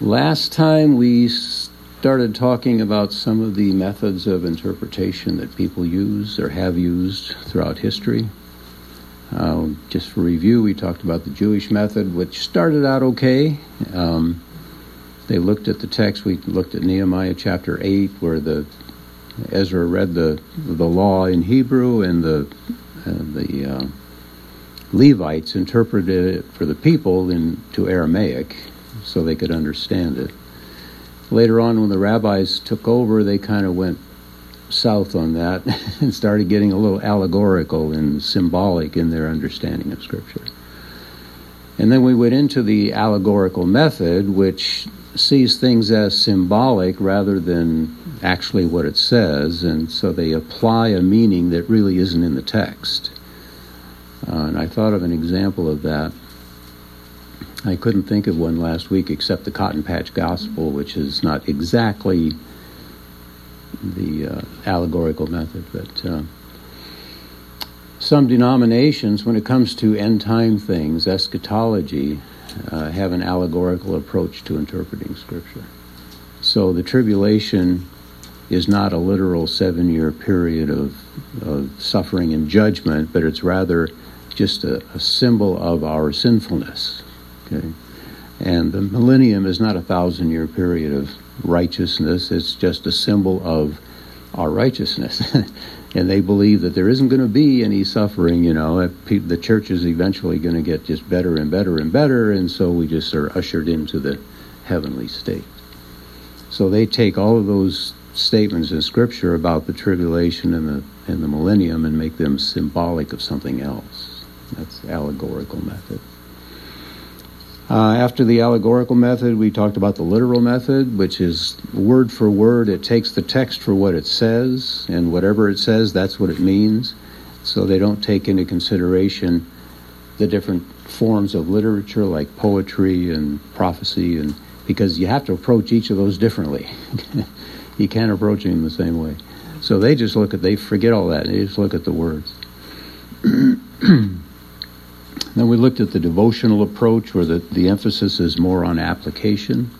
Last time we started talking about some of the methods of interpretation that people use or have used throughout history. Uh, just for review, we talked about the Jewish method, which started out okay. Um, they looked at the text. We looked at Nehemiah chapter eight, where the Ezra read the the law in Hebrew, and the uh, the uh, Levites interpreted it for the people into Aramaic, so they could understand it. Later on, when the rabbis took over, they kind of went south on that and started getting a little allegorical and symbolic in their understanding of Scripture. And then we went into the allegorical method, which sees things as symbolic rather than actually what it says, and so they apply a meaning that really isn't in the text. Uh, and I thought of an example of that. I couldn't think of one last week except the Cotton Patch Gospel, which is not exactly the uh, allegorical method, but uh, some denominations, when it comes to end time things, eschatology, uh, have an allegorical approach to interpreting Scripture. So the tribulation is not a literal seven year period of, of suffering and judgment, but it's rather just a, a symbol of our sinfulness. Okay? And the millennium is not a thousand year period of righteousness, it's just a symbol of our righteousness. and they believe that there isn't going to be any suffering, you know. The church is eventually going to get just better and better and better, and so we just are ushered into the heavenly state. So they take all of those statements in Scripture about the tribulation and the and the millennium and make them symbolic of something else. That's allegorical method. Uh, after the allegorical method, we talked about the literal method, which is word for word. It takes the text for what it says, and whatever it says, that's what it means. So they don't take into consideration the different forms of literature, like poetry and prophecy, and because you have to approach each of those differently. you can't approach them the same way. So they just look at, they forget all that. They just look at the words. Then we looked at the devotional approach, where the, the emphasis is more on application,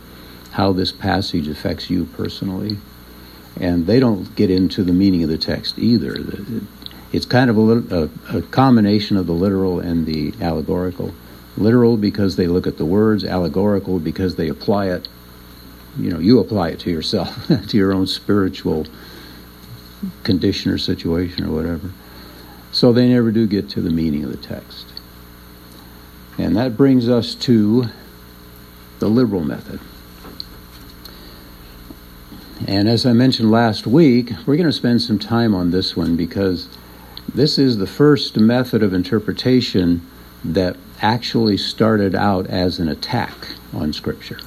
how this passage affects you personally. And they don't get into the meaning of the text either. It's kind of a, a, a combination of the literal and the allegorical. Literal because they look at the words, allegorical because they apply it. You know, you apply it to yourself, to your own spiritual condition or situation or whatever. So they never do get to the meaning of the text. And that brings us to the liberal method. And as I mentioned last week, we're going to spend some time on this one because this is the first method of interpretation that actually started out as an attack on Scripture.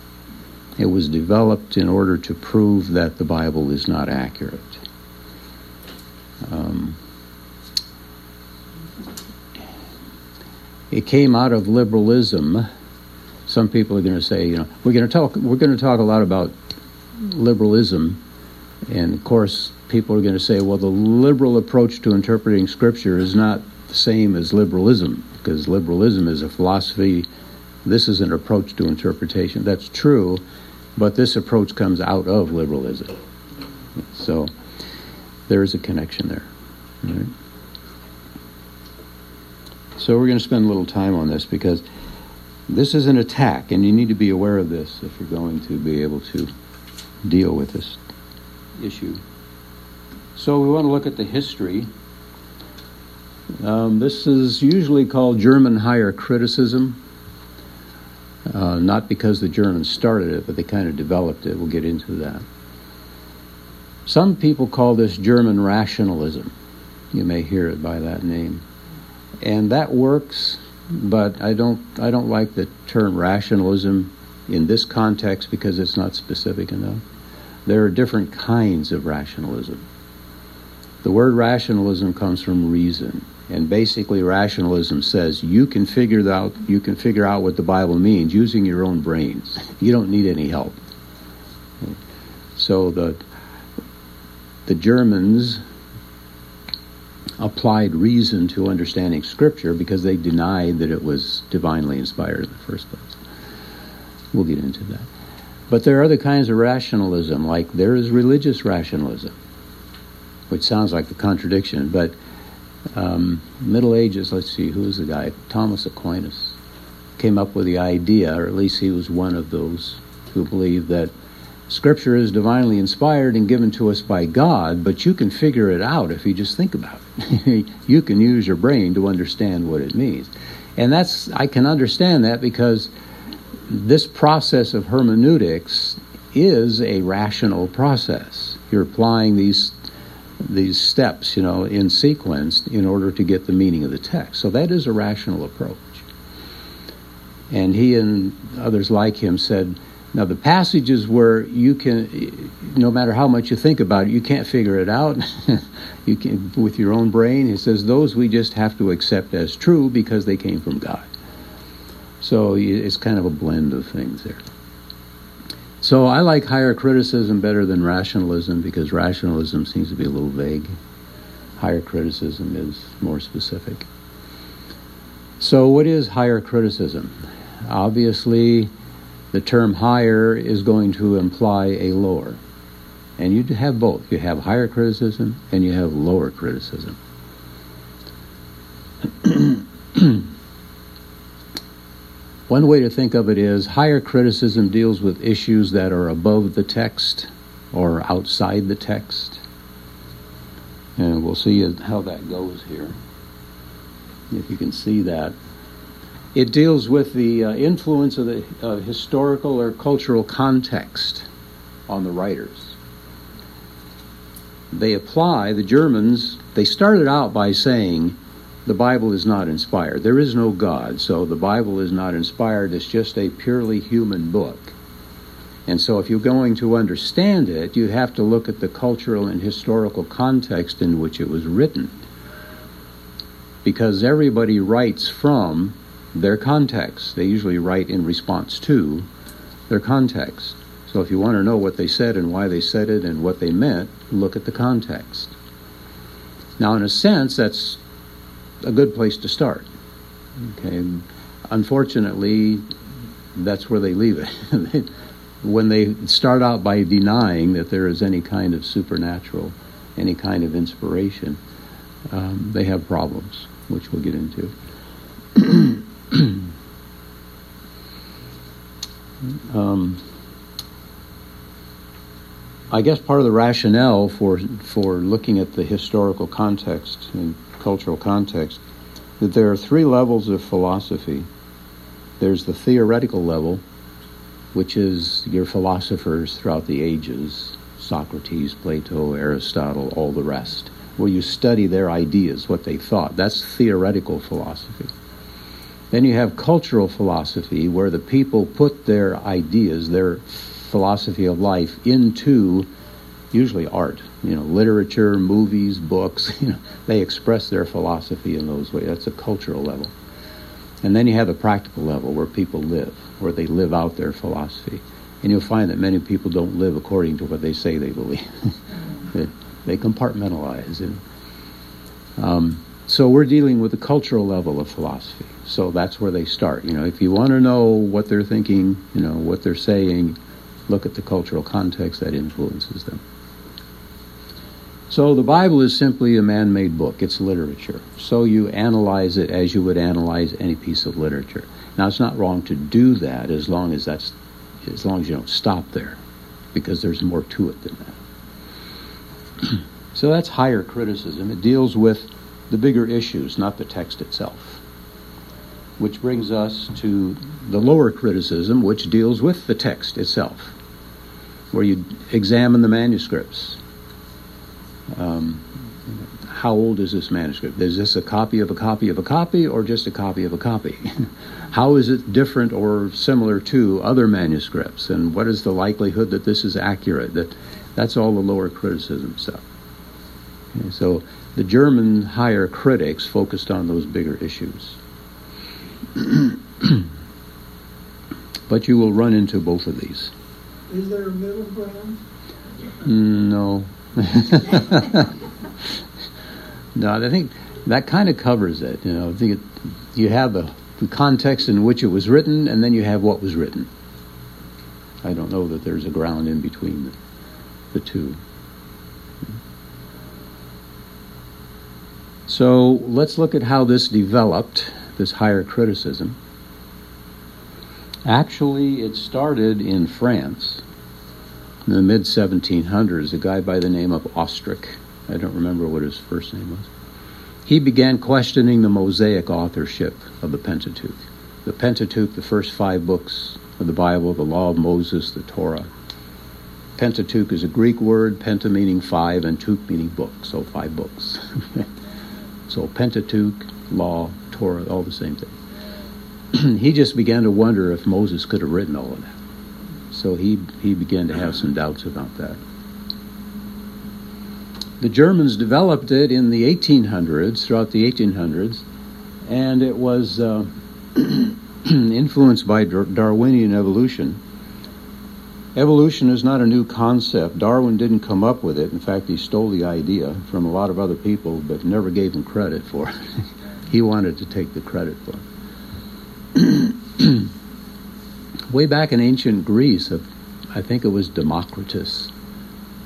It was developed in order to prove that the Bible is not accurate. Um, it came out of liberalism. Some people are going to say, you know, we're going to talk. We're going to talk a lot about liberalism, and of course, people are going to say, well, the liberal approach to interpreting Scripture is not the same as liberalism, because liberalism is a philosophy. This is an approach to interpretation. That's true, but this approach comes out of liberalism. So there is a connection there. So we're going to spend a little time on this because this is an attack, and you need to be aware of this if you're going to be able to deal with this issue. So we want to look at the history. Um, this is usually called German higher criticism. Uh, not because the Germans started it, but they kind of developed it. We'll get into that. Some people call this German rationalism. You may hear it by that name and that works. But I don't I don't like the term rationalism in this context because it's not specific enough. There are different kinds of rationalism. The word rationalism comes from reason, and basically rationalism says you can figure out you can figure out what the Bible means using your own brains. You don't need any help. So the the Germans applied reason to understanding Scripture because they denied that it was divinely inspired in the first place. We'll get into that. But there are other kinds of rationalism, like there is religious rationalism, which sounds like a contradiction, but um, Middle Ages, let's see, who was the guy? Thomas Aquinas came up with the idea, or at least he was one of those who believed that Scripture is divinely inspired and given to us by God, but you can figure it out if you just think about it. you can use your brain to understand what it means. And that's I can understand that because this process of hermeneutics is a rational process. You're applying these these steps, you know, in sequence in order to get the meaning of the text. So that is a rational approach. And he and others like him said, now the passages where you can, no matter how much you think about it, you can't figure it out. you can with your own brain. He says those we just have to accept as true because they came from God. So it's kind of a blend of things there. So I like higher criticism better than rationalism because rationalism seems to be a little vague. Higher criticism is more specific. So, what is higher criticism? Obviously, the term higher is going to imply a lower. And you have both. You have higher criticism and you have lower criticism. One way to think of it is higher criticism deals with issues that are above the text or outside the text. And we'll see how that goes here. If you can see that. It deals with the uh, influence of the uh, historical or cultural context on the writers. They apply, the Germans, they started out by saying, the Bible is not inspired. There is no God, so the Bible is not inspired. It's just a purely human book. And so, if you're going to understand it, you have to look at the cultural and historical context in which it was written. Because everybody writes from their context. They usually write in response to their context. So, if you want to know what they said and why they said it and what they meant, look at the context. Now, in a sense, that's a good place to start. Okay, unfortunately, that's where they leave it. when they start out by denying that there is any kind of supernatural, any kind of inspiration, um, they have problems, which we'll get into. um, I guess part of the rationale for for looking at the historical context and cultural context, that there are three levels of philosophy. There's the theoretical level, which is your philosophers throughout the ages Socrates, Plato, Aristotle, all the rest, where you study their ideas, what they thought. That's theoretical philosophy. Then you have cultural philosophy, where the people put their ideas, their philosophy of life, into usually art, you know, literature, movies, books, you know, they express their philosophy in those ways. That's a cultural level. And then you have the practical level where people live, where they live out their philosophy. And you'll find that many people don't live according to what they say they believe. they, compartmentalize. Um, so we're dealing with the cultural level of philosophy. So that's where they start. You know, if you want to know what they're thinking, you know, what they're saying, look at the cultural context that influences them. So the Bible is simply a man made book, it's literature. So you analyze it as you would analyze any piece of literature. Now it's not wrong to do that as long as that's as long as you don't stop there, because there's more to it than that. so that's higher criticism. It deals with the bigger issues, not the text itself. Which brings us to the lower criticism, which deals with the text itself, where you examine the manuscripts um, how old is this manuscript? Is this a copy of a copy of a copy or just a copy of a copy? how is it different or similar to other manuscripts? And what is the likelihood that this is accurate? That that's all the lower criticism stuff. Okay, so the German higher critics focused on those bigger issues. but you will run into both of these. Is there a middle ground? No, no, I think that kind of covers it. You know, I think it, you have the, the context in which it was written, and then you have what was written. I don't know that there's a ground in between the, the two. So let's look at how this developed, this higher criticism. Actually, it started in France in the mid 1700s. A guy by the name of Astruc, I don't remember what his first name was, he began questioning the Mosaic authorship of the Pentateuch. The Pentateuch, the first five books of the Bible, the Law of Moses, the Torah. Pentateuch is a Greek word, penta meaning five, and tuch meaning book, so five books. so Pentateuch, Law, Torah, all the same thing. he just began to wonder if Moses could have written all of that. So he, he began to have some doubts about that. The Germans developed it in the 1800s, throughout the 1800s, and it was uh, influenced by Darwinian evolution. Evolution is not a new concept. Darwin didn't come up with it. In fact, he stole the idea from a lot of other people, but never gave them credit for it. he wanted to take the credit for it. Way back in ancient Greece, I think it was Democritus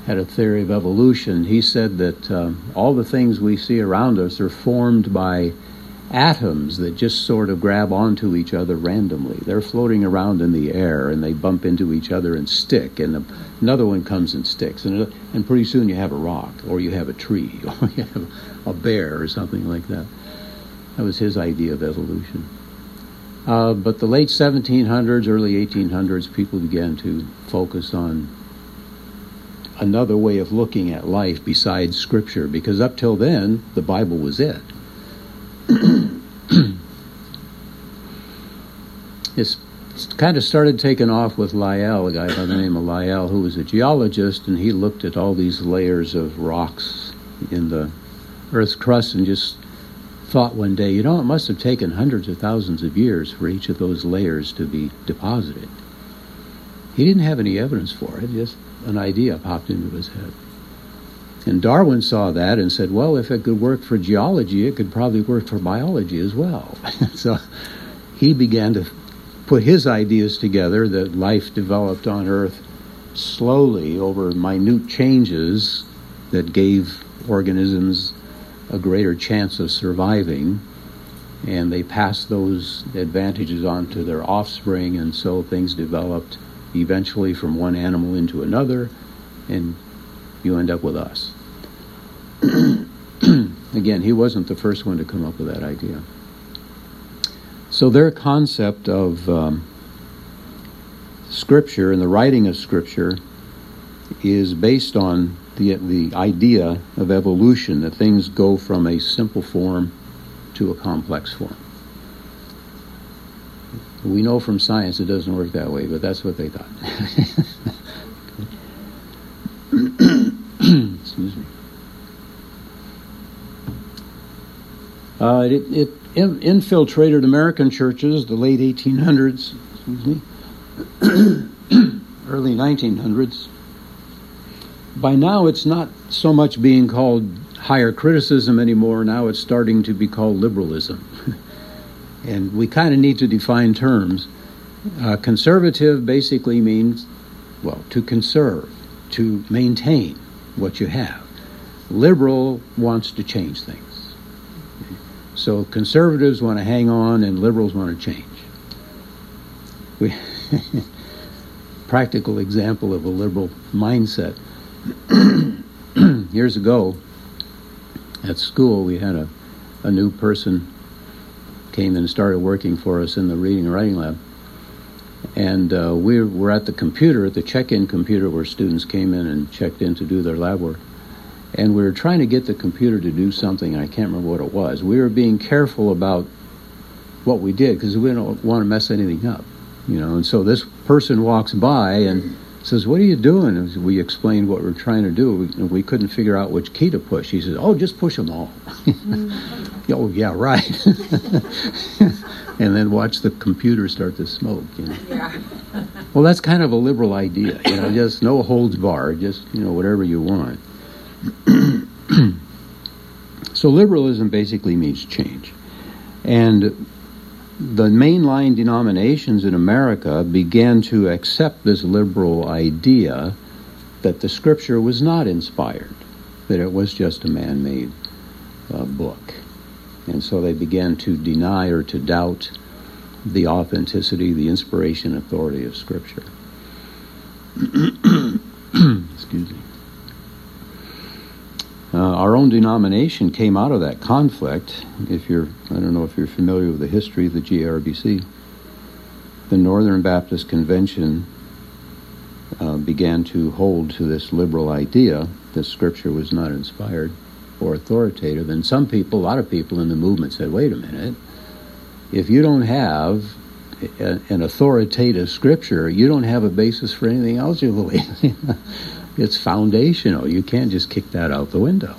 had a theory of evolution. He said that uh, all the things we see around us are formed by atoms that just sort of grab onto each other randomly. They're floating around in the air and they bump into each other and stick, and another one comes and sticks, and, and pretty soon you have a rock, or you have a tree, or you have a bear, or something like that. That was his idea of evolution. Uh, but the late 1700s, early 1800s, people began to focus on another way of looking at life besides Scripture, because up till then, the Bible was it. it's, it's kind of started taking off with Lyell, a guy by the name of Lyell, who was a geologist, and he looked at all these layers of rocks in the Earth's crust and just thought one day, you know, it must have taken hundreds of thousands of years for each of those layers to be deposited. He didn't have any evidence for it, just an idea popped into his head. And Darwin saw that and said, well, if it could work for geology, it could probably work for biology as well. so he began to put his ideas together that life developed on Earth slowly over minute changes that gave organisms a greater chance of surviving. And they passed those advantages on to their offspring, and so things developed eventually from one animal into another, and you end up with us. Again, he wasn't the first one to come up with that idea. So their concept of um, Scripture and the writing of Scripture is based on the, the idea of evolution, that things go from a simple form to a complex form. We know from science it doesn't work that way, but that's what they thought. Excuse me. Uh, it, it in, infiltrated American churches the late 1800s, excuse me, early 1900s. By now, it's not so much being called higher criticism anymore. Now it's starting to be called liberalism. and we kind of need to define terms. Uh, conservative basically means, well, to conserve, to maintain what you have. Liberal wants to change things. So conservatives want to hang on, and liberals want to change. We practical example of a liberal mindset. Years ago, at school, we had a, a new person came and started working for us in the reading and writing lab. And uh, we were at the computer, the check-in computer where students came in and checked in to do their lab work. And we were trying to get the computer to do something, I can't remember what it was. We were being careful about what we did because we don't want to mess anything up, you know. And so this person walks by and says, "What are you doing?" And we explained what we're trying to do. We, we couldn't figure out which key to push. He says, "Oh, just push them all." Mm. oh, yeah, right. and then watch the computer start to smoke. You know? Yeah. well, that's kind of a liberal idea. You know, just no holds barred. Just you know whatever you want. so liberalism basically means change, and the mainline denominations in America began to accept this liberal idea that the scripture was not inspired, that it was just a man made uh, book. And so they began to deny or to doubt the authenticity, the inspiration, authority of Scripture. Excuse me. Uh, our own denomination came out of that conflict. If you're, I don't know if you're familiar with the history of the GARBC. The Northern Baptist Convention uh, began to hold to this liberal idea that Scripture was not inspired or authoritative. And some people, a lot of people in the movement said, wait a minute, if you don't have a, an authoritative Scripture, you don't have a basis for anything else you believe. It's foundational. You can't just kick that out the window.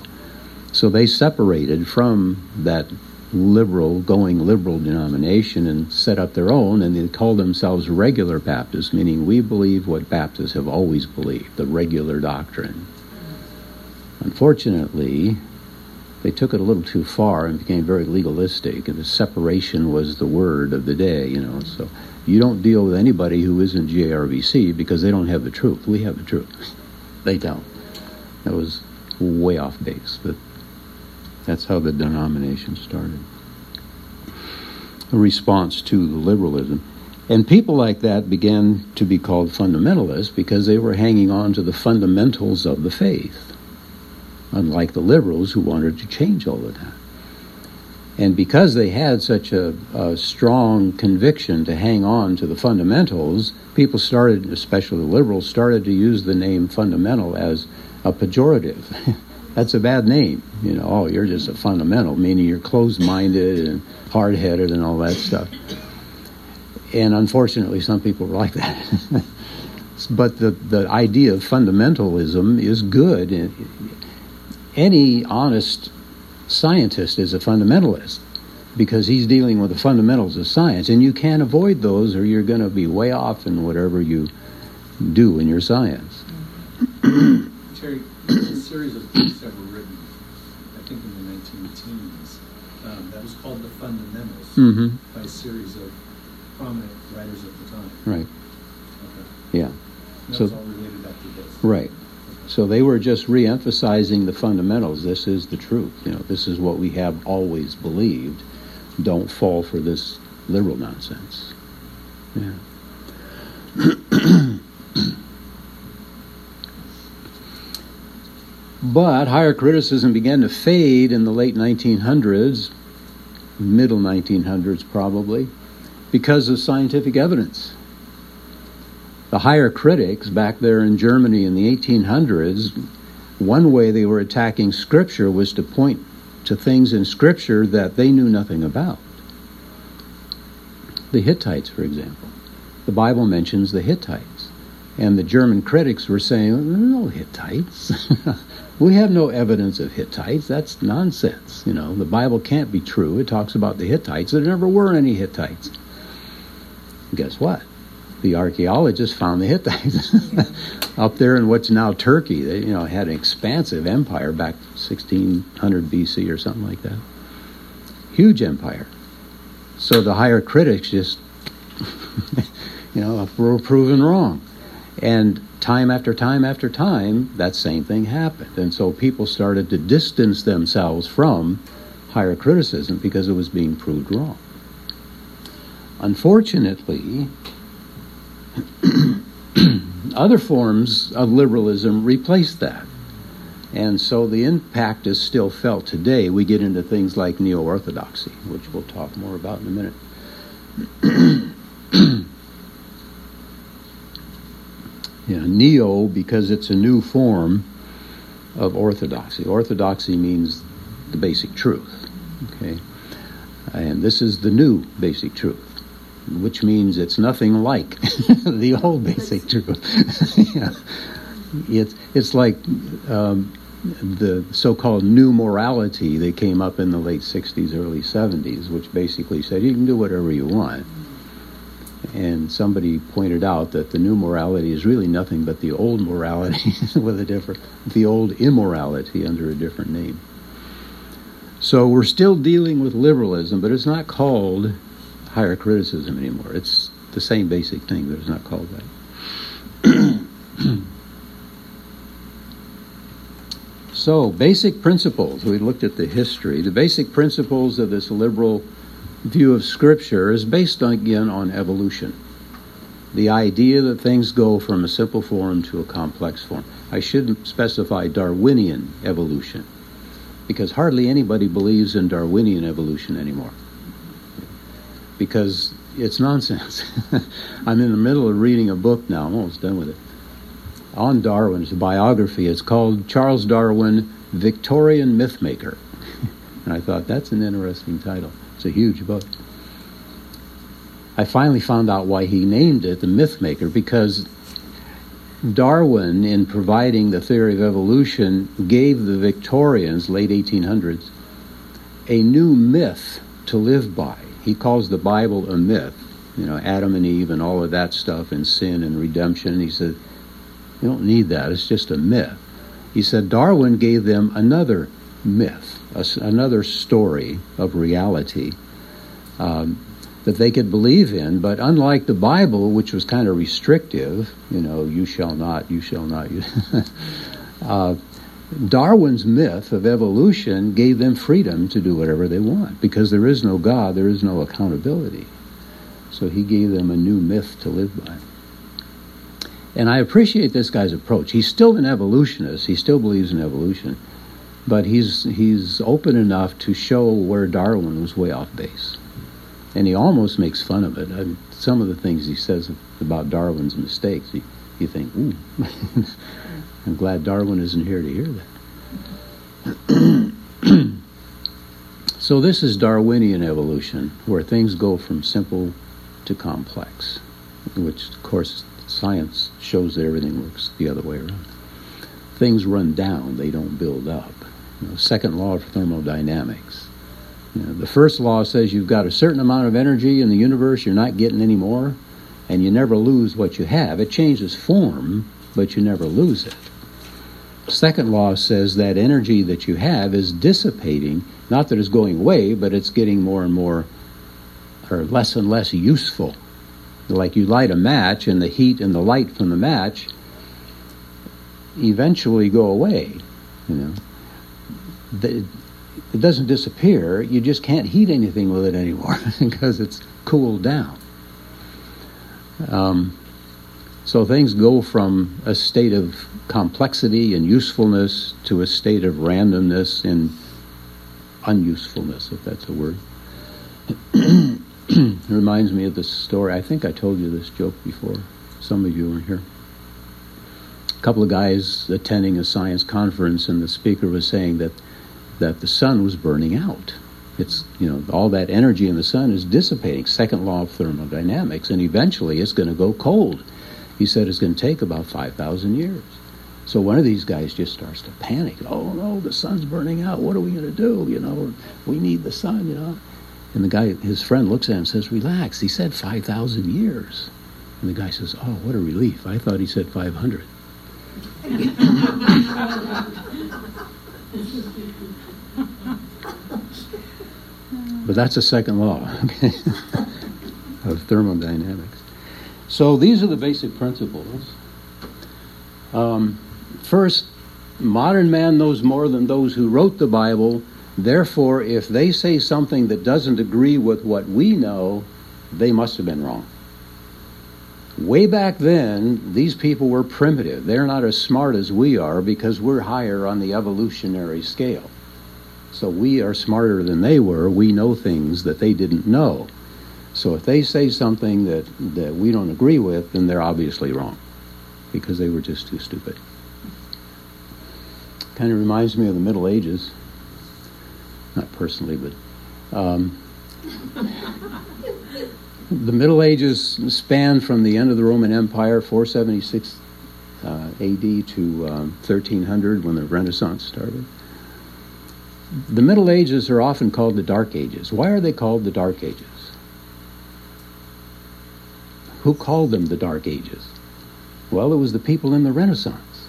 So they separated from that liberal, going liberal denomination and set up their own, and they called themselves regular Baptists, meaning we believe what Baptists have always believed, the regular doctrine. Unfortunately, they took it a little too far and became very legalistic, and the separation was the word of the day, you know. So you don't deal with anybody who isn't GARBC because they don't have the truth. We have the truth. They don't. That was way off base, but that's how the denomination started. A response to the liberalism. And people like that began to be called fundamentalists because they were hanging on to the fundamentals of the faith, unlike the liberals who wanted to change all of that. And because they had such a, a, strong conviction to hang on to the fundamentals, people started, especially the liberals, started to use the name fundamental as a pejorative. That's a bad name. You know, oh, you're just a fundamental, meaning you're closed minded and hard headed and all that stuff. And unfortunately, some people were like that. but the, the idea of fundamentalism is good. Any honest scientist is a fundamentalist because he's dealing with the fundamentals of science, and you can't avoid those, or you're going to be way off in whatever you do in your science. Terry, there's a series of books that were written, I think in the 19 teens, um, that was called The Fundamentals mm-hmm. by a series of prominent writers at the time. Right. Okay. Yeah. That So- was all related back to this. Right. So they were just re-emphasizing the fundamentals. This is the truth. You know, this is what we have always believed. Don't fall for this liberal nonsense. Yeah. but higher criticism began to fade in the late 1900s, middle 1900s probably, because of scientific evidence the higher critics back there in Germany in the 1800s, one way they were attacking Scripture was to point to things in Scripture that they knew nothing about. The Hittites, for example. The Bible mentions the Hittites. And the German critics were saying, no Hittites. we have no evidence of Hittites. That's nonsense. You know, the Bible can't be true. It talks about the Hittites. There never were any Hittites. Guess what? The archaeologists found the Hittites up there in what's now Turkey. They, you know, had an expansive empire back 1600 BC or something like that. Huge empire. So the higher critics just, you know, were proven wrong. And time after time after time, that same thing happened. And so people started to distance themselves from higher criticism because it was being proved wrong. Unfortunately, other forms of liberalism replaced that. And so the impact is still felt today. We get into things like neo orthodoxy, which we'll talk more about in a minute. yeah, neo because it's a new form of orthodoxy. Orthodoxy means the basic truth. Okay? And this is the new basic truth which means it's nothing like the old basic truth. yeah. It's it's like um, the so-called new morality that came up in the late '60s, early '70s, which basically said you can do whatever you want. And somebody pointed out that the new morality is really nothing but the old morality with a different, the old immorality under a different name. So we're still dealing with liberalism, but it's not called higher criticism anymore. It's the same basic thing, but it's not called that. so, basic principles. We looked at the history. The basic principles of this liberal view of Scripture is based again on evolution. The idea that things go from a simple form to a complex form. I shouldn't specify Darwinian evolution because hardly anybody believes in Darwinian evolution anymore because it's nonsense. I'm in the middle of reading a book now, I'm almost done with it, on Darwin's biography. It's called Charles Darwin, Victorian Mythmaker. and I thought, that's an interesting title. It's a huge book. I finally found out why he named it the Mythmaker because Darwin, in providing the theory of evolution, gave the Victorians, late 1800s, a new myth to live by. He calls the Bible a myth, you know, Adam and Eve and all of that stuff, and sin and redemption. He said, You don't need that, it's just a myth. He said Darwin gave them another myth, another story of reality. Um, that they could believe in. But unlike the Bible, which was kind of restrictive, you know, you shall not, you shall not, you. uh, Darwin's myth of evolution gave them freedom to do whatever they want because there is no God, there is no accountability. So he gave them a new myth to live by. And I appreciate this guy's approach. He's still an evolutionist, he still believes in evolution, but he's, he's open enough to show where Darwin was way off base and he almost makes fun of it. I, some of the things he says about Darwin's mistakes, you, you think, ooh, I'm glad Darwin isn't here to hear that. so this is Darwinian evolution, where things go from simple to complex, which of course science shows that everything works the other way around. Things run down, they don't build up. You know, second law of thermodynamics you know, the first law says you've got a certain amount of energy in the universe, you're not getting any more, and you never lose what you have. It changes form, but you never lose it. Second law says that energy that you have is dissipating, not that it's going away, but it's getting more and more, or less and less useful. Like you light a match, and the heat and the light from the match eventually go away. You know, the, it doesn't disappear. You just can't heat anything with it anymore because it's cooled down. Um, so things go from a state of complexity and usefulness to a state of randomness and unusefulness, if that's a word. it reminds me of this story. I think I told you this joke before. Some of you were here. A couple of guys attending a science conference, and the speaker was saying that that the sun was burning out. It's, you know, all that energy in the sun is dissipating, second law of thermodynamics, and eventually it's going to go cold. He said it's going to take about 5,000 years. So one of these guys just starts to panic. Oh no, the sun's burning out. What are we going to do? You know, we need the sun, you know. And the guy, his friend looks at him and says, Relax. He said 5,000 years. And the guy says, Oh, what a relief. I thought he said 500. But that's a second law of thermodynamics. So these are the basic principles. Um, first, modern man knows more than those who wrote the Bible. Therefore, if they say something that doesn't agree with what we know, they must have been wrong. Way back then, these people were primitive. They're not as smart as we are because we're higher on the evolutionary scale. So we are smarter than they were. We know things that they didn't know. So if they say something that, that we don't agree with, then they're obviously wrong because they were just too stupid. Kind of reminds me of the Middle Ages. Not personally, but. Um, the Middle Ages span from the end of the Roman Empire, 476 uh, AD, to um, 1300 when the Renaissance started. The Middle Ages are often called the Dark Ages. Why are they called the Dark Ages? Who called them the Dark Ages? Well, it was the people in the Renaissance.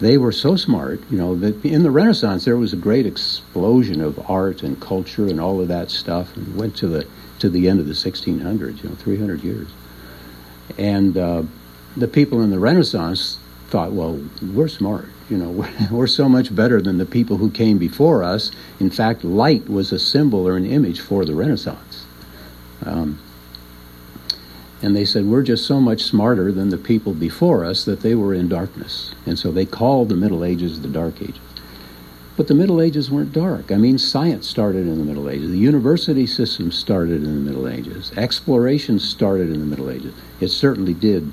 they were so smart, you know, that in the Renaissance there was a great explosion of art and culture and all of that stuff, and went to the to the end of the 1600s, you know, 300 years. And uh, the people in the Renaissance thought, well, we're smart, you know, we're, we're so much better than the people who came before us. In fact, light was a symbol or an image for the Renaissance. Um, and they said, We're just so much smarter than the people before us that they were in darkness. And so they called the Middle Ages the Dark Ages. But the Middle Ages weren't dark. I mean, science started in the Middle Ages. The university system started in the Middle Ages. Exploration started in the Middle Ages. It certainly did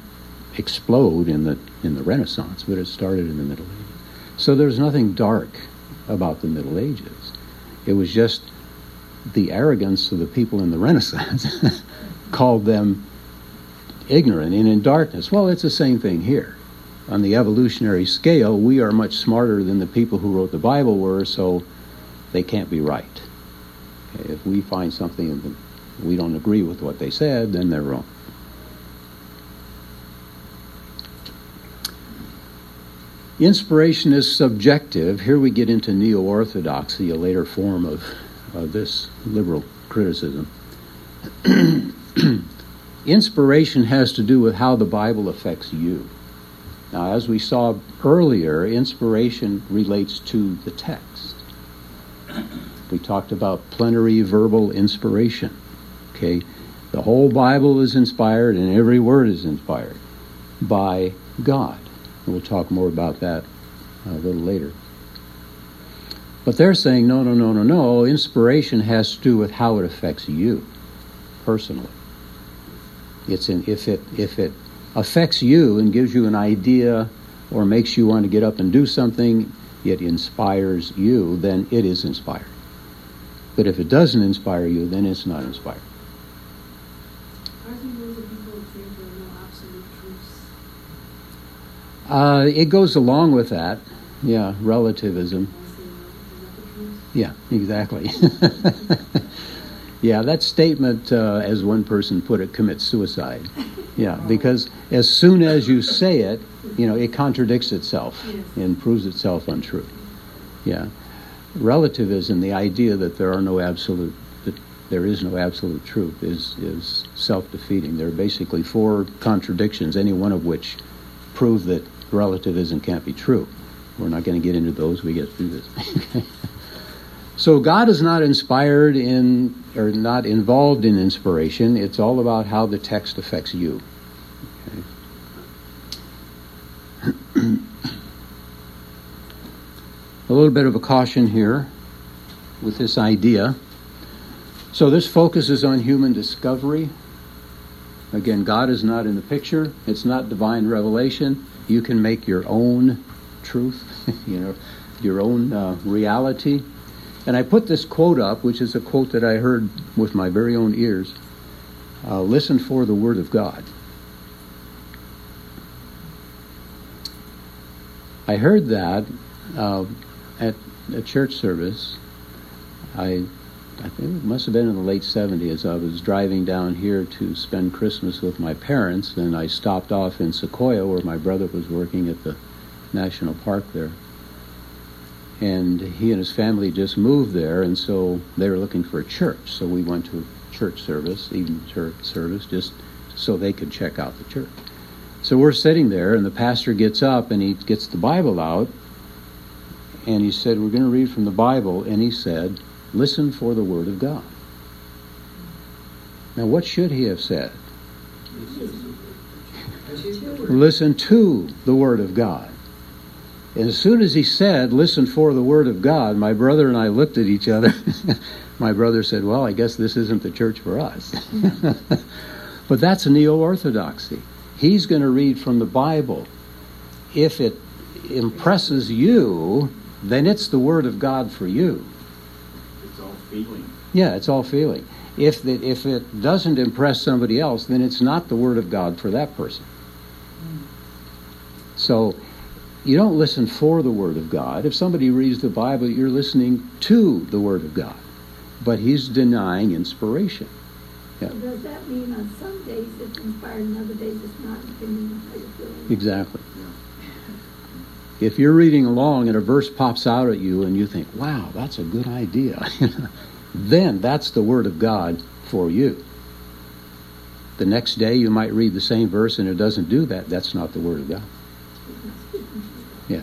explode in the in the Renaissance, but it started in the Middle Ages. So there's nothing dark about the Middle Ages. It was just the arrogance of the people in the Renaissance called them ignorant and in darkness. Well, it's the same thing here. On the evolutionary scale, we are much smarter than the people who wrote the Bible were, so they can't be right. Okay, if we find something that we don't agree with what they said, then they're wrong. Inspiration is subjective. Here we get into neo orthodoxy, a later form of uh, this liberal criticism. Inspiration has to do with how the Bible affects you. Now, as we saw earlier, inspiration relates to the text. We talked about plenary verbal inspiration. Okay? The whole Bible is inspired and every word is inspired by God. We'll talk more about that a little later. But they're saying, no, no, no, no, no. Inspiration has to do with how it affects you personally. It's in, if it if it affects you and gives you an idea or makes you want to get up and do something, it inspires you, then it is inspired. But if it doesn't inspire you, then it's not inspired. Uh, it goes along with that, yeah, relativism. Yeah, exactly. Yeah, that statement, uh, as one person put it, commits suicide. Yeah, because as soon as you say it, you know, it contradicts itself and proves itself untrue. Yeah. Relativism, the idea that there are no absolute, that there is no absolute truth, is, is self defeating. There are basically four contradictions, any one of which prove that relativism can't be true. We're not going to get into those, we get through this. So God is not inspired in or not involved in inspiration. It's all about how the text affects you. Okay. a little bit of a caution here with this idea. So this focuses on human discovery. Again, God is not in the picture. It's not divine revelation. You can make your own truth, you know, your own uh, reality. And I put this quote up, which is a quote that I heard with my very own ears uh, Listen for the Word of God. I heard that uh, at a church service. I, I think it must have been in the late 70s. I was driving down here to spend Christmas with my parents, and I stopped off in Sequoia where my brother was working at the national park there and he and his family just moved there, and so they were looking for a church. So we went to a church service, evening church service, just so they could check out the church. So we're sitting there, and the pastor gets up and he gets the Bible out, and he said, "We're going to read from the Bible," and he said, "Listen for the Word of God." Now, what should he have said? Listen to the Word of God. And as soon as he said, Listen for the word of God, my brother and I looked at each other. my brother said, Well, I guess this isn't the church for us. but that's neo orthodoxy. He's going to read from the Bible. If it impresses you, then it's the word of God for you. It's all feeling. Yeah, it's all feeling. If it, if it doesn't impress somebody else, then it's not the word of God for that person. Hmm. So you don't listen for the Word of God. If somebody reads the Bible, you're listening to the Word of God. But he's denying inspiration. Yeah. Does that mean on some days it's inspired and other days it's not, depending on how you're feeling? Exactly. If you're reading along and a verse pops out at you and you think, wow, that's a good idea, then that's the Word of God for you. The next day you might read the same verse and it doesn't do that. That's not the Word of God. Yeah.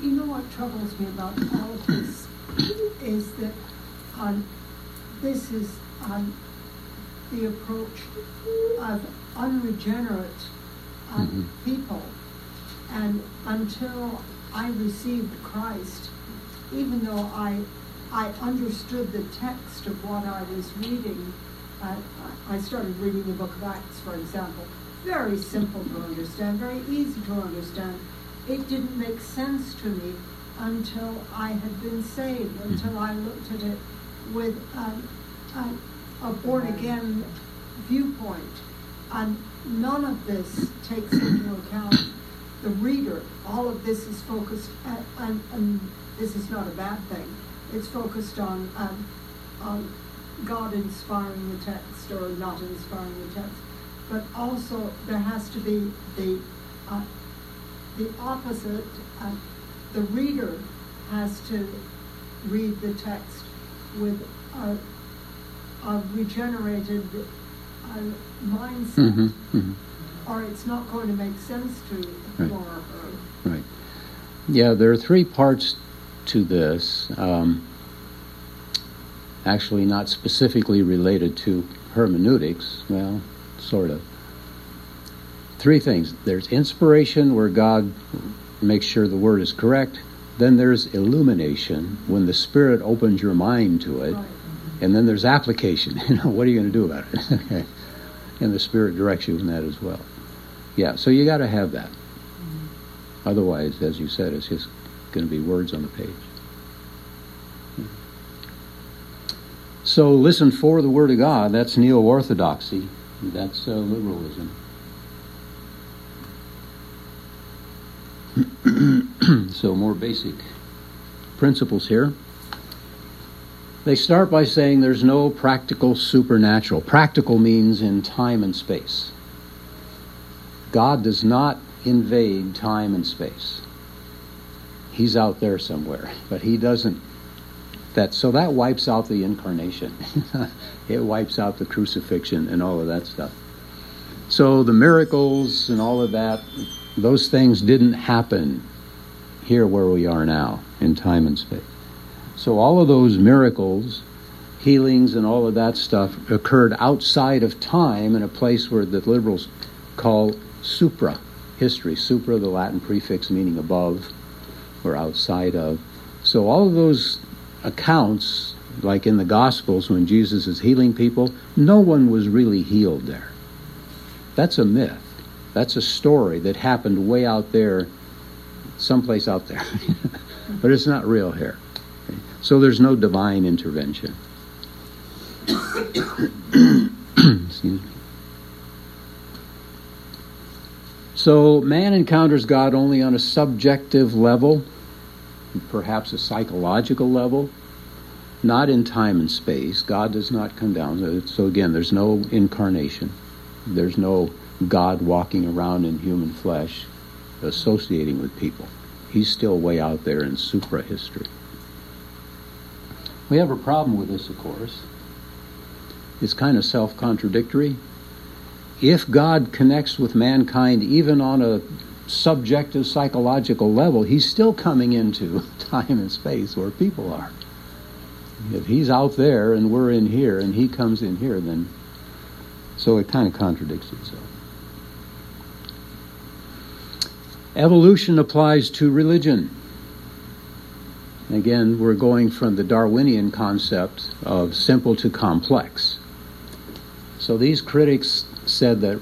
You know what troubles me about this is that um, this is um, the approach of unregenerate um, Mhm. people. And until I received Christ, even though I, I understood the text of what I was reading, uh, I I started reading the book of Acts, for example. Very simple to understand, very easy to understand. It didn't make sense to me until I had been saved, until I looked at it with um, a, a born again viewpoint. And none of this takes into account the reader. All of this is focused, at, and, and this is not a bad thing. It's focused on, um, on God inspiring the text or not inspiring the text. But also, there has to be the, uh, the opposite. Uh, the reader has to read the text with a, a regenerated uh, mindset, hmm hmm or it's not going to make sense to Right. or her. Right. Yeah, there are three parts to this. Um, actually, not specifically related to hermeneutics. Well, sort of. Three things. There's inspiration, where God makes sure the word is correct. Then there's illumination, when the Spirit opens your mind to it. And then there's application. You know, what are you going to do about it? okay. And the Spirit directs you in that as well. Yeah, so you got to have that. Otherwise, as you said, it's just going to be words on the page. So listen for the Word of God. That's neo orthodoxy. That's uh, liberalism. so, more basic principles here. They start by saying there's no practical supernatural. Practical means in time and space. God does not invade time and space. He's out there somewhere, but he doesn't that so that wipes out the incarnation. it wipes out the crucifixion and all of that stuff. So the miracles and all of that those things didn't happen here where we are now in time and space. So all of those miracles, healings and all of that stuff occurred outside of time in a place where the liberals call supra history. Supra, the Latin prefix meaning above or outside of. So all of those accounts, like in the Gospels when Jesus is healing people, no one was really healed there. That's a myth. That's a story that happened way out there, someplace out there. but it's not real here. So there's no divine intervention. So man encounters God only on a subjective level, perhaps a psychological level, not in time and space. God does not come down. So again, there's no incarnation. There's no God walking around in human flesh associating with people. He's still way out there in supra history. We have a problem with this, of course. It's kind of self contradictory. If God connects with mankind even on a subjective psychological level, he's still coming into time and space where people are. If he's out there and we're in here and he comes in here, then so it kind of contradicts itself. Evolution applies to religion. Again, we're going from the Darwinian concept of simple to complex. So these critics said that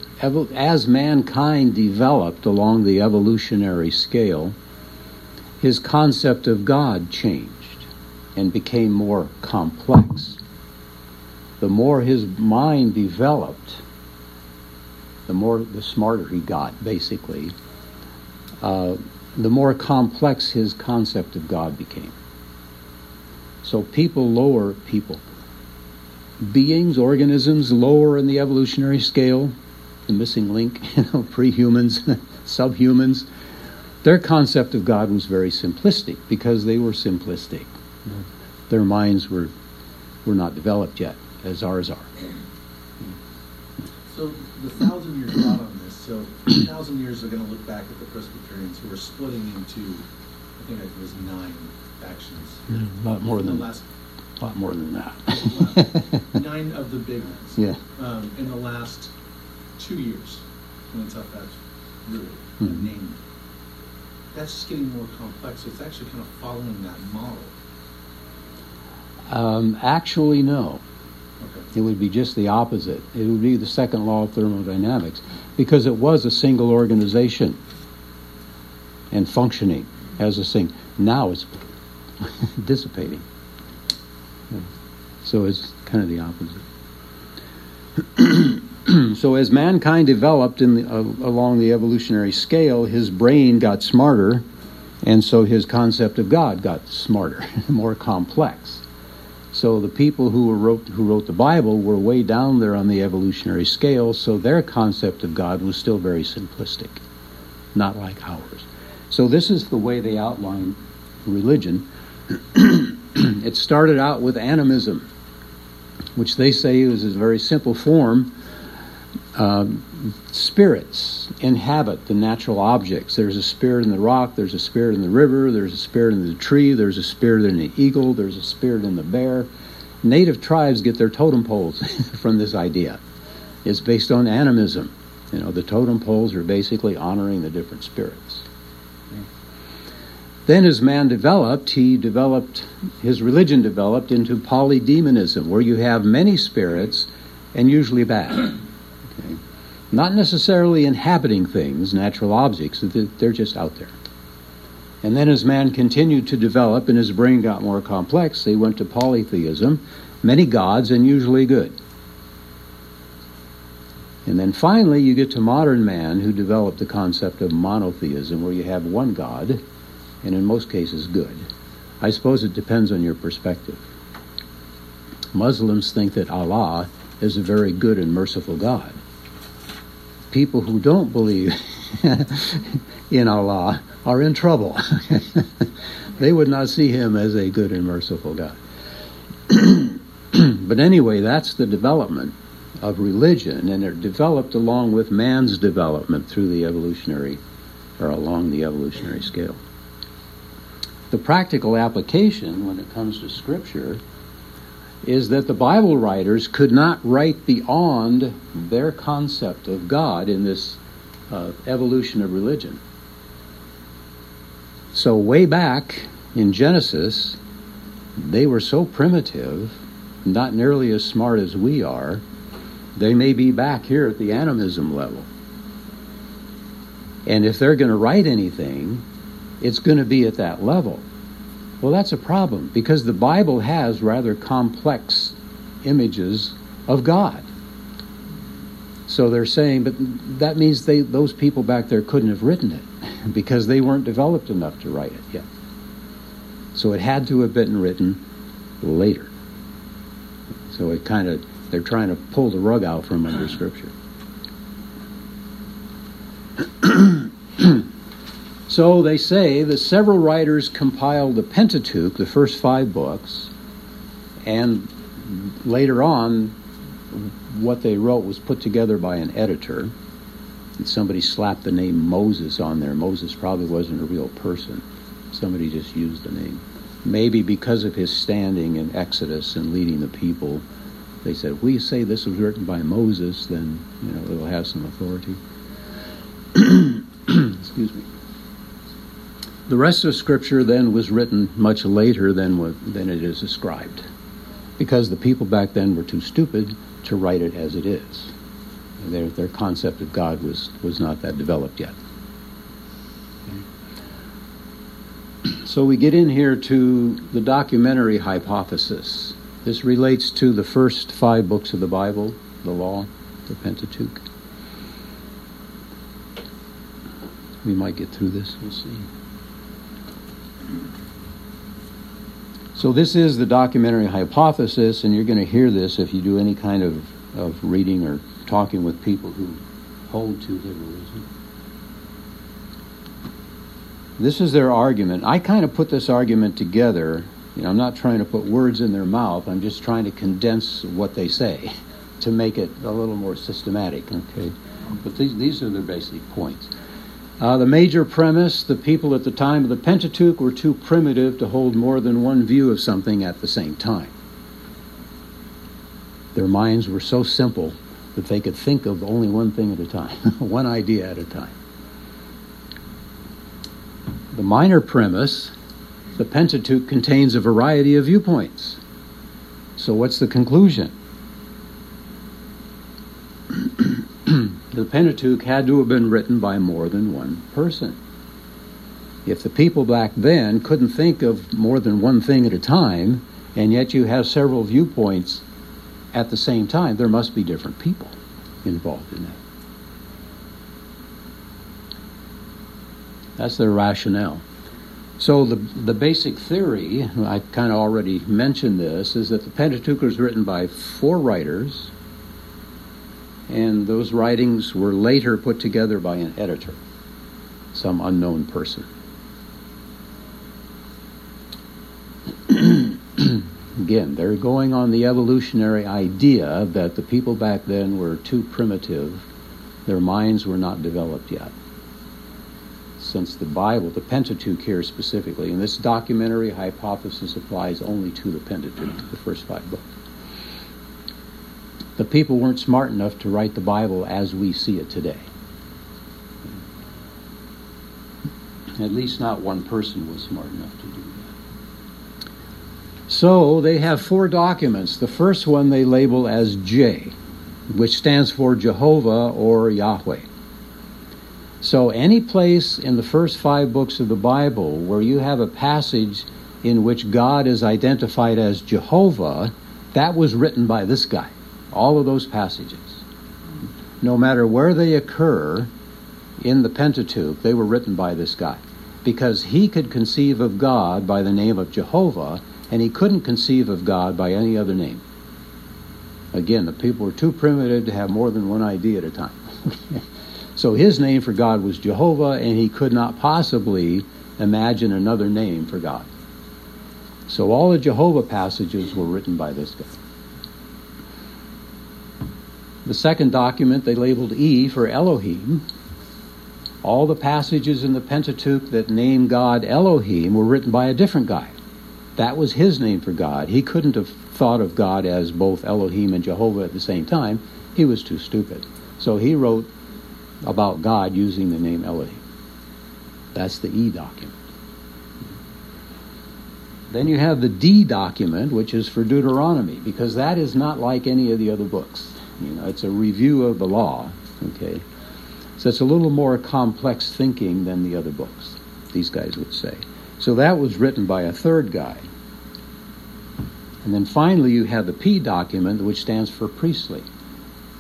as mankind developed along the evolutionary scale, his concept of God changed and became more complex. The more his mind developed, the more the smarter he got, basically. Uh, the more complex his concept of God became. So people lower people. Beings, organisms lower in the evolutionary scale, the missing link, you know, pre-humans, subhumans. Their concept of God was very simplistic because they were simplistic. Their minds were were not developed yet, as ours are. So the thousand year thought on this, so thousand years are gonna look back at the Presbyterians who are splitting into, I think it was nine factions. A lot more than last, a lot more than that. nine of the big ones. yeah. Um, in the last two years, when up, that's really Mhm. named. That's just getting more complex, it's actually kind of following that model. Um, actually, no. Okay. It would be just the opposite. It would be the second law of thermodynamics because it was a single organization and functioning as a thing. Now it's dissipating. So it's kind of the opposite. so as mankind developed in the, uh, along the evolutionary scale, his brain got smarter, and so his concept of God got smarter, more complex. So the people who wrote who wrote the Bible were way down there on the evolutionary scale, so their concept of God was still very simplistic, not like ours. So this is the way they outline religion. it started out with animism, which they say is a very simple form. Spirits inhabit the natural objects. There's a spirit in the rock, there's a spirit in the river, there's a spirit in the tree, there's a spirit in the eagle, there's a spirit in the bear. Native tribes get their totem poles from this idea. It's based on animism. You know, the totem poles are basically honoring the different spirits. Then, as man developed, he developed, his religion developed into polydemonism, where you have many spirits and usually bad. Okay? Not necessarily inhabiting things, natural objects, they're just out there. And then, as man continued to develop and his brain got more complex, they went to polytheism, many gods and usually good. And then finally, you get to modern man who developed the concept of monotheism, where you have one God, and in most cases, good. I suppose it depends on your perspective. Muslims think that Allah is a very good and merciful God. People who don't believe in Allah are in trouble. they would not see him as a good and merciful God. but anyway, that's the development of religion, and it developed along with man's development through the evolutionary, or along the evolutionary scale. The practical application when it comes to Scripture is that the Bible writers could not write beyond their concept of God in this uh, evolution of religion. So, way back in Genesis, they were so primitive, not nearly as smart as we are. They may be back here at the animism level. And if they're going to write anything, it's going to be at that level. Well, that's a problem because the Bible has rather complex images of God. So they're saying, but that means they, those people back there couldn't have written it because they weren't developed enough to write it yet. So it had to have been written later. So it kind of, they're trying to pull the rug out from under Scripture. so they say that several writers compiled the Pentateuch, the first five books, and later on, what they wrote was put together by an editor. And somebody slapped the name Moses on there. Moses probably wasn't a real person. Somebody just used the name. Maybe because of his standing in Exodus and leading the people, they said, if we say this was written by Moses, then you know it'll have some authority. Excuse me. The rest of Scripture then was written much later than what, than it is ascribed, because the people back then were too stupid to write it as it is. Their, their concept of God was, was not that developed yet. So we get in here to the documentary hypothesis. This relates to the first five books of the Bible, the Law, the Pentateuch. We might get through this, we'll see. So, this is the documentary hypothesis, and you're going to hear this if you do any kind of, of reading or talking with people who hold to liberalism. This is their argument. I kind of put this argument together. You know, I'm not trying to put words in their mouth. I'm just trying to condense what they say to make it a little more systematic. Okay, but these these are their basic points. Uh, the major premise: the people at the time of the Pentateuch were too primitive to hold more than one view of something at the same time. Their minds were so simple that they could think of only one thing at a time, one idea at a time. The minor premise the Pentateuch contains a variety of viewpoints. So, what's the conclusion? The Pentateuch had to have been written by more than one person. If the people back then couldn't think of more than one thing at a time, and yet you have several viewpoints at the same time, there must be different people involved in that. That's their rationale. So the the basic theory, I kind of already mentioned this, is that the Pentateuch was written by four writers, and those writings were later put together by an editor, some unknown person. Again, they're going on the evolutionary idea that the people back then were too primitive, their minds were not developed yet since the Bible, the Pentateuch here specifically, and this documentary hypothesis applies only to the Pentateuch, the first five books. The people weren't smart enough to write the Bible as we see it today. At least not one person was smart enough to do that. So they have four documents. The first one they label as J, which stands for Jehovah or Yahweh. So, any place in the first five books of the Bible where you have a passage in which God is identified as Jehovah, that was written by this guy. All of those passages. No matter where they occur in the Pentateuch, they were written by this guy. Because he could conceive of God by the name of Jehovah, and he couldn't conceive of God by any other name. Again, the people were too primitive to have more than one idea at a time. So his name for God was Jehovah, and he could not possibly imagine another name for God. So all the Jehovah passages were written by this guy. The second document they labeled E for Elohim. All the passages in the Pentateuch that name God Elohim were written by a different guy. That was his name for God. He couldn't have thought of God as both Elohim and Jehovah at the same time. He was too stupid. So he wrote about God using the name Elohim. That's the E document. Then you have the D document, which is for Deuteronomy, because that is not like any of the other books. You know, it's a review of the law. Okay, so it's a little more complex thinking than the other books. These guys would say. So that was written by a third guy. And then finally, you have the P document, which stands for priestly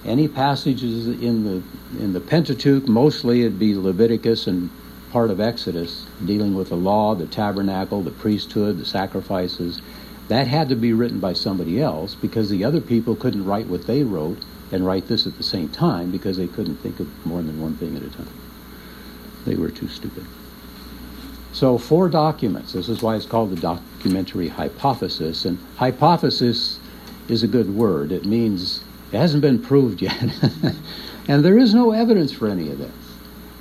any passages in the in the Pentateuch, mostly it'd be Leviticus and part of Exodus, dealing with the law, the tabernacle, the priesthood, the sacrifices. That had to be written by somebody else because the other people couldn't write what they wrote and write this at the same time because they couldn't think of more than one thing at a time. They were too stupid. So, four documents. This is why it's called the documentary hypothesis. And hypothesis is a good word. It means it hasn't been proved yet. and there is no evidence for any of this.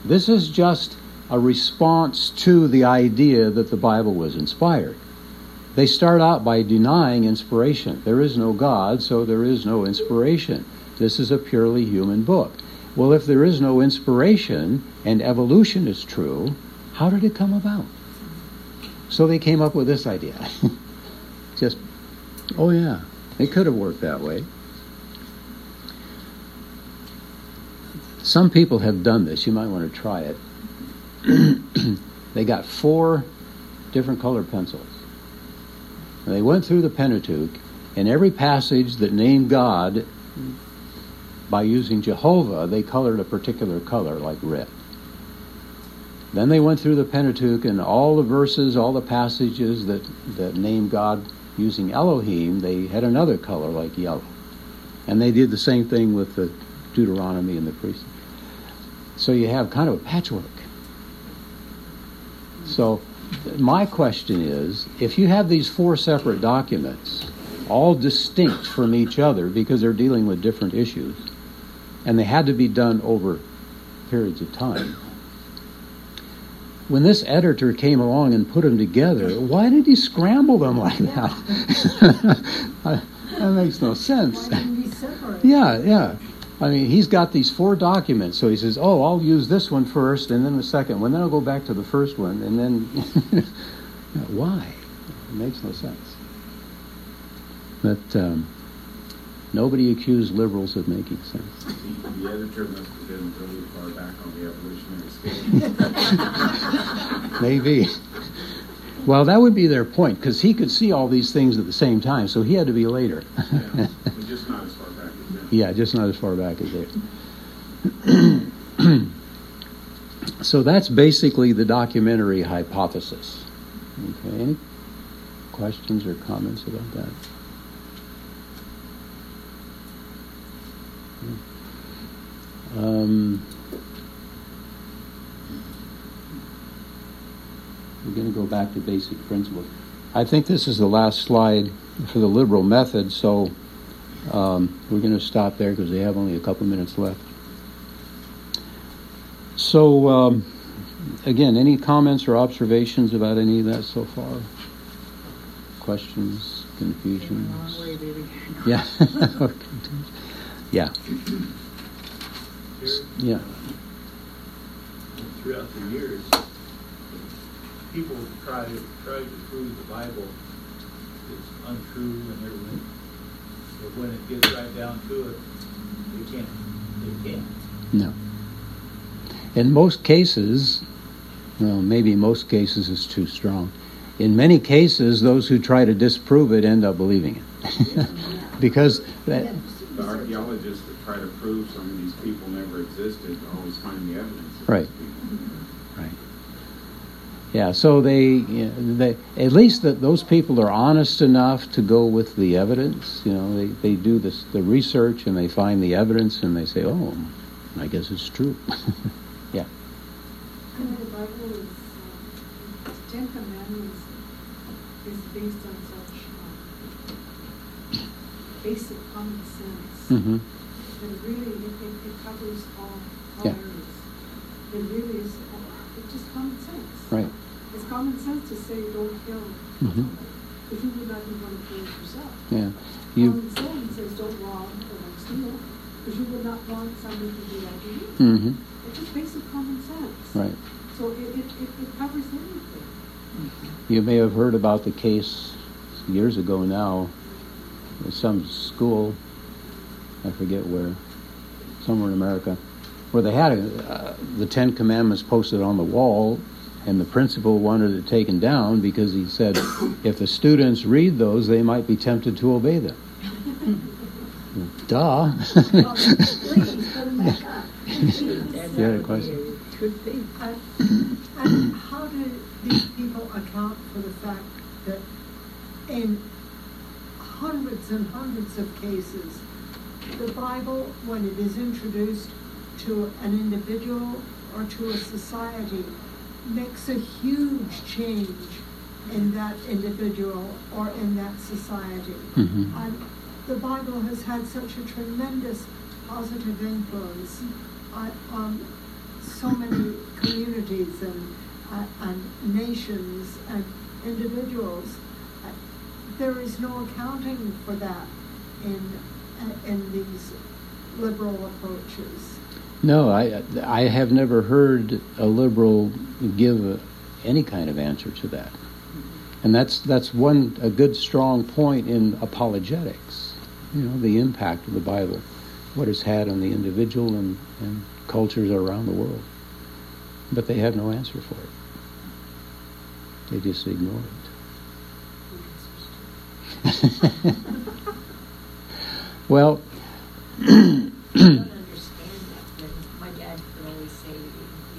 This is just a response to the idea that the Bible was inspired. They start out by denying inspiration. There is no God, so there is no inspiration. This is a purely human book. Well, if there is no inspiration and evolution is true, how did it come about? So they came up with this idea. Just, oh yeah, it could have worked that way. Some people have done this. You might want to try it. they got four different colored pencils. They went through the Pentateuch, and every passage that named God by using Jehovah, they colored a particular color, like red. Then they went through the Pentateuch, and all the verses, all the passages that, that named God using Elohim, they had another color, like yellow. And they did the same thing with the Deuteronomy and the priests. So you have kind of a patchwork. So my question is if you have these four separate documents, all distinct from each other because they're dealing with different issues, and they had to be done over periods of time. When this editor came along and put them together, why did he scramble them like that? that makes no sense. Why didn't we separate? Yeah, yeah. I mean, he's got these four documents, so he says, "Oh, I'll use this one first, and then the second one, then I'll go back to the first one, and then why? It makes no sense." But um, nobody accused liberals of making sense. The editor must have been really far back on the evolutionary scale. Maybe. Well, that would be their point, because he could see all these things at the same time, so he had to be later. Yeah, just not as far back. Yeah, just not as far back as they. so that's basically the documentary hypothesis. Okay, any questions or comments about that? Um, we're going to go back to basic principles. I think this is the last slide for the liberal method, so um, we're going to stop there because they have only a couple minutes left. So, um, again, any comments or observations about any of that so far? Questions, confusions? Yeah. yeah. Yeah. throughout the years, people try to try to prove the Bible is untrue and everything. But when it gets right down to it, they can't. They can't. No. In most cases, well, maybe most cases is too strong. In many cases, those who try to disprove it end up believing it. because that, The archaeologists that try to prove some of these people never existed always find the evidence. of Right. These people. Right. Yeah, so they, you know, they at least that those people are honest enough to go with the evidence. You know, they, they do this the research and they find the evidence and they say, oh, I guess it's true. yeah. And the Bible is, uh, Ten Commandments is based on such um, basic common sense. hmm That really, it, it, it covers all, all Yeah. areas. It really is, uh, it's just common sense. Right. It's common sense to say don't kill Mhm. somebody, but you would not even want to kill yourself. Yeah. You. Common sense says don't rob or don't steal, because you would not want somebody to do that to you. Mm-hmm. It's just basic common sense. Right. So it, it, it, it covers everything. You may have heard about the case years ago now. Some school, I forget where, somewhere in America, where they had a, uh, the Ten Commandments posted on the wall, and the principal wanted it taken down because he said if the students read those, they might be tempted to obey them. Duh. Please, put 'em back up. You had a question? Could. And, and how do these people account for the fact that in hundreds and hundreds of cases, the Bible, when it is introduced to an individual or to a society, makes a huge change in that individual or in that society. Mhm. And the Bible has had such a tremendous positive influence on, on so many communities and, uh, and nations and individuals. Uh, There is no accounting for that in, uh, in these liberal approaches. No, I, I have never heard a liberal give any kind of answer to that. And that's, that's one, a good strong point in apologetics, you know, the impact of the Bible, what it's had on the individual and, and cultures around the world. But they have no answer for it. They just ignore it. well, I don't understand that. Then my dad would always say,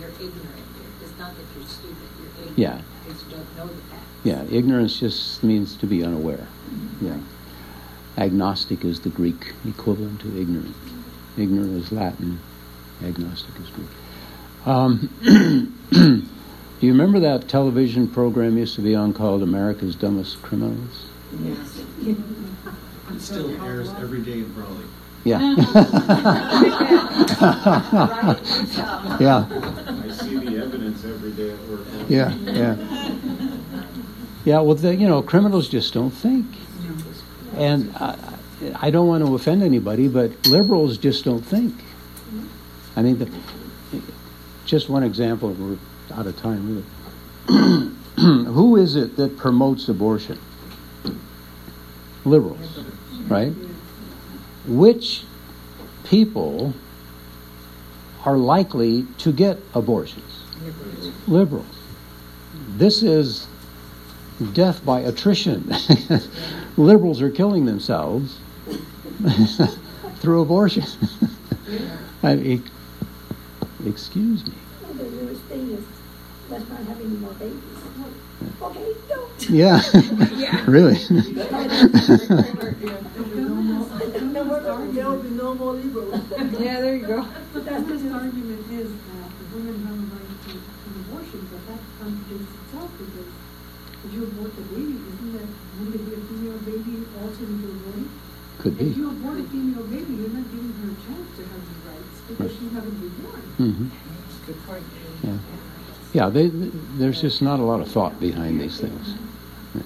you're ignorant. It's not that you're stupid, you're ignorant. Yeah. Because you don't know the facts. Yeah, ignorance just means to be unaware. Yeah. Agnostic is the Greek equivalent to ignorant. Ignorant is Latin, agnostic is Greek. Um, do you remember that television program used to be on called America's Dumbest Criminals? Yes. It still airs every day in Raleigh. Yeah. Yeah. I see the evidence every day at work. Yeah. Yeah. Yeah. Well, the, you know, criminals just don't think. And I, I don't want to offend anybody, but liberals just don't think. I mean, the, just one example, we're out of time, really. Who is it that promotes abortion? Liberals, right? Which people are likely to get abortions? Liberals. This is death by attrition. Liberals are killing themselves through abortion. I mean, excuse me. The newest thing is, let's not have any more babies. Okay, don't. Yeah, really. There'll be no more liberals. Yeah, there you go. But first argument is that women have a right to an abortion, but that contradicts itself because if you abort the baby, isn't that, would it be a female baby into aborting? Could If you abort a female baby, you're not giving her a chance to have the rights because she's not going to be born. hmm Good point. Yeah. Yeah, they, there's just not a lot of thought behind these things. Yeah.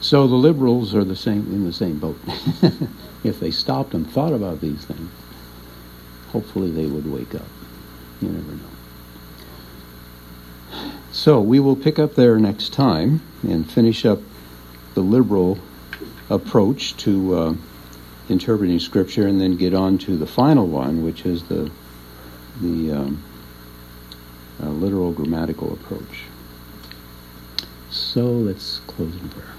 So the liberals are the same in the same boat. if they stopped and thought about these things, hopefully they would wake up. You never know. So we will pick up there next time and finish up the liberal approach to uh, interpreting Scripture, and then get on to the final one, which is the the um, uh, literal grammatical approach. So let's close in prayer.